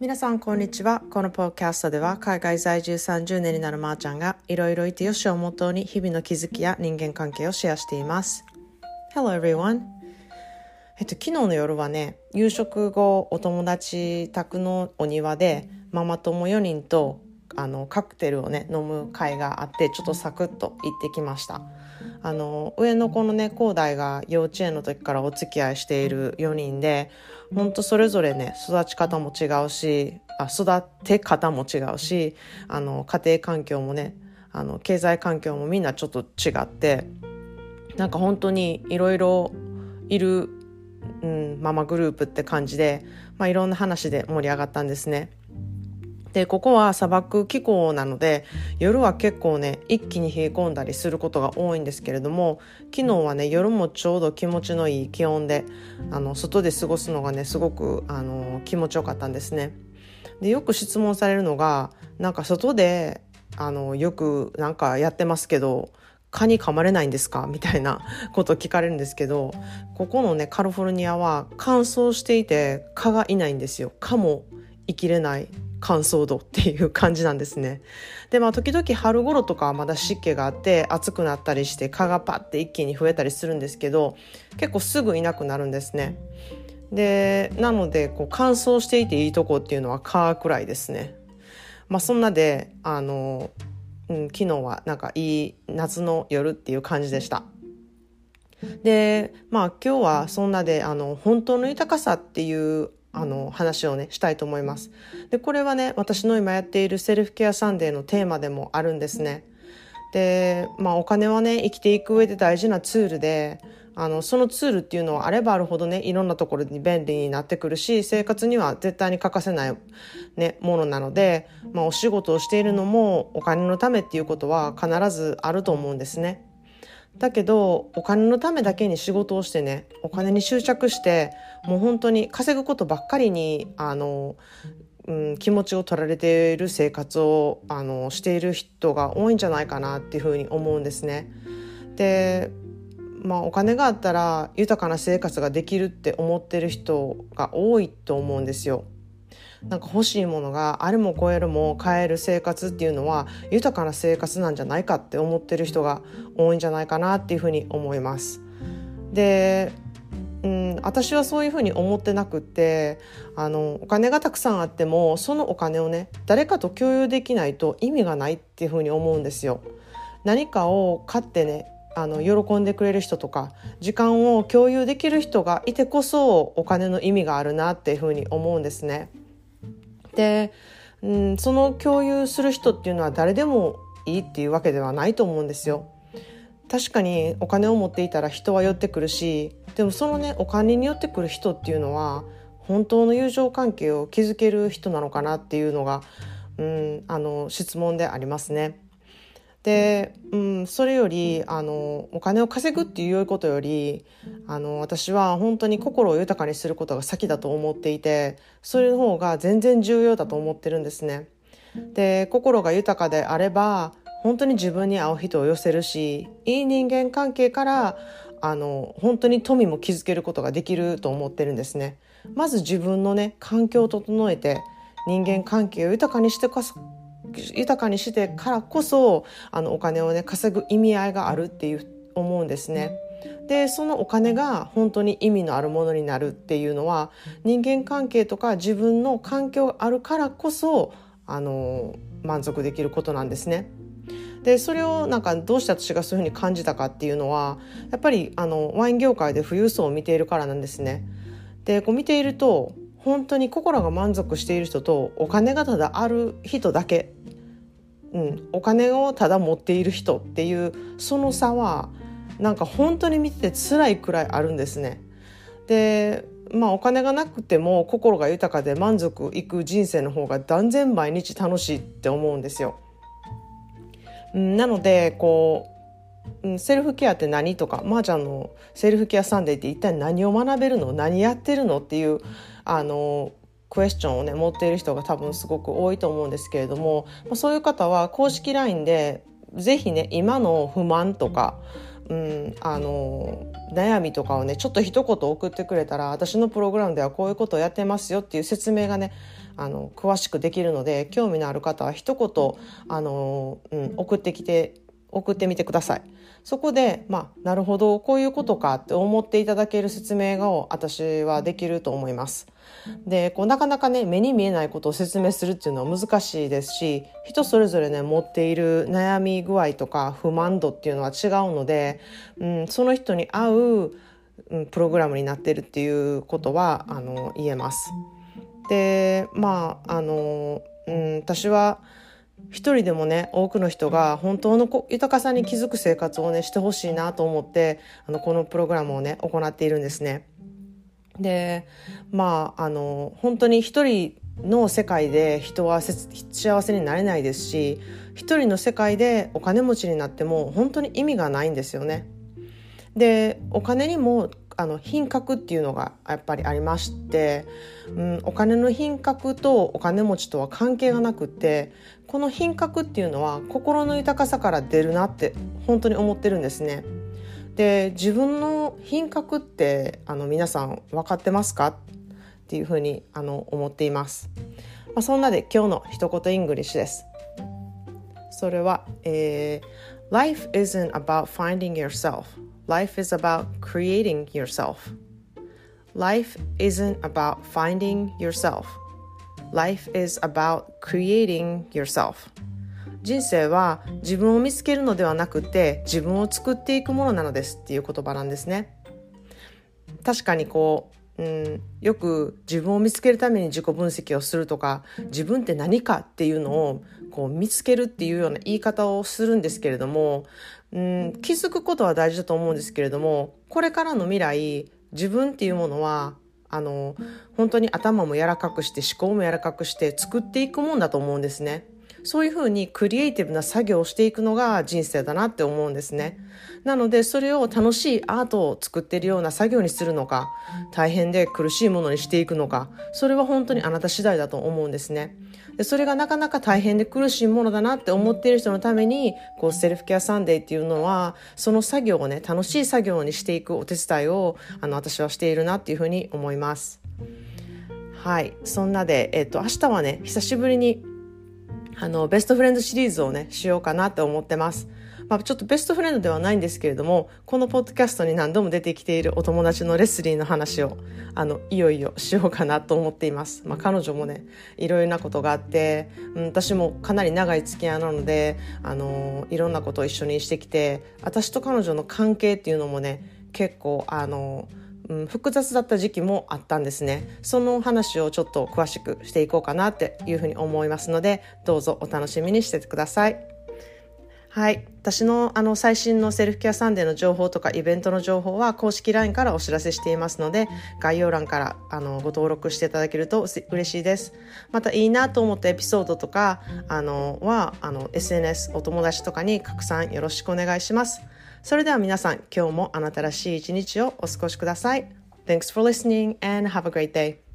皆さんこんにちは。このポッドキャストでは海外在住30年になるまーちゃんがいろいろいてよしをもとに日々の気づきや人間関係をシェアしています。Hello everyone. えっと昨日の夜はね夕食後お友達宅のお庭でママ友4人とあのカクテルをね飲む会があってちょっとサクッと行ってきました。あの上の子のね広大が幼稚園の時からお付き合いしている4人でほんとそれぞれね育ち方も違うしあ育て方も違うしあの家庭環境もねあの経済環境もみんなちょっと違ってなんか本当にいろいろいる、うん、ママグループって感じで、まあ、いろんな話で盛り上がったんですね。で、ここは砂漠気候なので、夜は結構ね、一気に冷え込んだりすることが多いんですけれども、昨日はね、夜もちょうど気持ちのいい気温で、あの、外で過ごすのがね、すごく、あの、気持ちよかったんですね。で、よく質問されるのが、なんか外で、あの、よくなんかやってますけど、蚊に噛まれないんですか？みたいな ことを聞かれるんですけど、ここのね、カリフォルニアは乾燥していて蚊がいないんですよ。蚊も生きれない乾燥度っていう感じなんですね。でまあ時々春頃とかはまだ湿気があって暑くなったりして蚊がパッて一気に増えたりするんですけど結構すぐいなくなるんですね。でなのでこう乾燥していていいとこっていうのは蚊くらいですね。まあそんなであの、うん、昨日はなんかいい夏の夜っていう感じでした。でまあ今日はそんなであの本当の豊かさっていうあの話をねしたいと思いますでこれはね私の今やっているセルフケアサンデーのテーマでもあるんですねでまあお金はね生きていく上で大事なツールであのそのツールっていうのはあればあるほどねいろんなところに便利になってくるし生活には絶対に欠かせない、ね、ものなので、まあ、お仕事をしているのもお金のためっていうことは必ずあると思うんですね。だけどお金のためだけに仕事をしてねお金に執着してもう本当に稼ぐことばっかりにあの、うん、気持ちを取られている生活をあのしている人が多いんじゃないかなっていうふうに思うんですね。でまあ、お金があったら豊かな生活ができるって思ってる人が多いと思うんですよ。なんか欲しいものがあれも超えるも買える生活っていうのは豊かな生活なんじゃないかって思ってる人が多いんじゃないかなっていうふうに思います。で、私はそういうふうに思ってなくってあのお金がたくさんあってもそのお金をね誰かと共有できないと意味がないっていうふうに思うんですよ。何かを買ってねあの喜んでくれる人とか時間を共有できる人がいてこそお金の意味があるなっていうふうに思うんですね。で、うん、その共有する人っていうのは誰でもいいっていうわけではないと思うんですよ。確かにお金を持っていたら人は寄ってくるしでもそのねお金に寄ってくる人っていうのは本当の友情関係を築ける人なのかなっていうのが、うん、あの質問でありますね。で、うん、それよりあのお金を稼ぐっていうことよりあの私は本当に心を豊かにすることが先だと思っていてそれの方が全然重要だと思ってるんですね。で心が豊かであれば本当に自分に合う人を寄せるしいい人間関係からあの本当に富も築けることができると思ってるんですね。まず自分のね環境を整えて人間関係を豊かにしてこそ豊かにしてからこそあのお金をね稼ぐ意味合いがあるっていう思うんですね。でそのお金が本当に意味のあるものになるっていうのは人間関係とか自分の環境があるからこそあの満足できることなんですね。でそれをなんかどうして私がそういうふうに感じたかっていうのはやっぱりあのワイン業界で富裕層を見ているからなんですね。でこう見ていると本当に心が満足している人とお金がただある人だけ、うん、お金をただ持っている人っていうその差はなんか本当に見てて辛いくらいあるんですね。でまあお金がなくても心が豊かで満足いく人生の方が断然毎日楽しいって思うんですよ。なのでこうセルフケアって何とかまー、あ、ちゃんのセルフケアサンデーって一体何を学べるの？何やってるの？っていうあのクエスチョンをね持っている人が多分すごく多いと思うんですけれども、まあ、そういう方は公式 LINE で是非ね今の不満とか、うん、うんあの悩みとかをねちょっと一言送ってくれたら私のプログラムではこういうことをやってますよっていう説明がねあの詳しくできるので興味のある方は一言あの、うん、送ってきて送ってみてください。そこで、まあ、なるほど、こういうことかって思っていただける説明が私はできると思います。で、こうなかなかね、目に見えないことを説明するっていうのは難しいですし、人それぞれね、持っている悩み具合とか不満度っていうのは違うので、うん、その人に合う、うん、プログラムになってるっていうことは、あの、言えます。で、まあ、あの、うん、私は、一人でもね多くの人が本当の豊かさに気づく生活をねしてほしいなと思ってあのこのプログラムをね行っているんですね。でまああの本当に一人の世界で人は幸せになれないですし一人の世界でお金持ちになっても本当に意味がないんですよね。でお金にもあの品格っていうのがやっぱりありまして、うん、お金の品格とお金持ちとは関係がなくってこの品格っていうのは心の豊かさから出るなって本当に思ってるんですね。で自分の品格ってあの皆さん分かってますかっていうふうにあの思っています。まあ、そんなで今日の一言イングリッシュです。それは、えー、Life isn't about finding yourself Life is about creating yourself. Life isn't about finding yourself. Life is about creating yourself. 人生は自分を見つけるのではなくて自分を作っていくものなのですっていう言葉なんですね。確かにこう、うん、よく自分を見つけるために自己分析をするとか自分って何かっていうのをこう見つけるっていうような言い方をするんですけれどもうん気づくことは大事だと思うんですけれどもこれからの未来自分っていうものはあの本当に頭も柔らかくして思考も柔らかくして作っていくもんだと思うんですね。そういうふうにクリエイティブな作業をしていくのが人生だなって思うんですね。なのでそれを楽しいアートを作っているような作業にするのか大変で苦しいものにしていくのかそれは本当にあなた次第だと思うんですね。でそれがなかなか大変で苦しいものだなって思っている人のためにこうセルフケアサンデーっていうのはその作業をね楽しい作業にしていくお手伝いをあの私はしているなっていうふうに思います。はい。そんなで、えっ、と、明日はね、久しぶりにあの、ベストフレンドシリーズをね、しようかなって思ってます。まあ、ちょっとベストフレンドではないんですけれども、このポッドキャストに何度も出てきているお友達のレスリーの話を、あの、いよいよしようかなと思っています。まあ、彼女もね、いろいろなことがあって、うん、私もかなり長い付き合いなので、あの、いろんなことを一緒にしてきて、私と彼女の関係っていうのもね、結構、あの、うん、複雑だった時期もあったんですねその話をちょっと詳しくしていこうかなっていうふうに思いますのでどうぞお楽しみにしててくださいはい。私のあの最新のセルフケアサンデーの情報とかイベントの情報は公式 LINE からお知らせしていますので概要欄からあのご登録していただけると嬉しいです。またいいなと思ったエピソードとかあのはあの SNS お友達とかに拡散よろしくお願いします。それでは皆さん、今日もあなたらしい一日をお過ごしください。Thanks for listening and have a great day.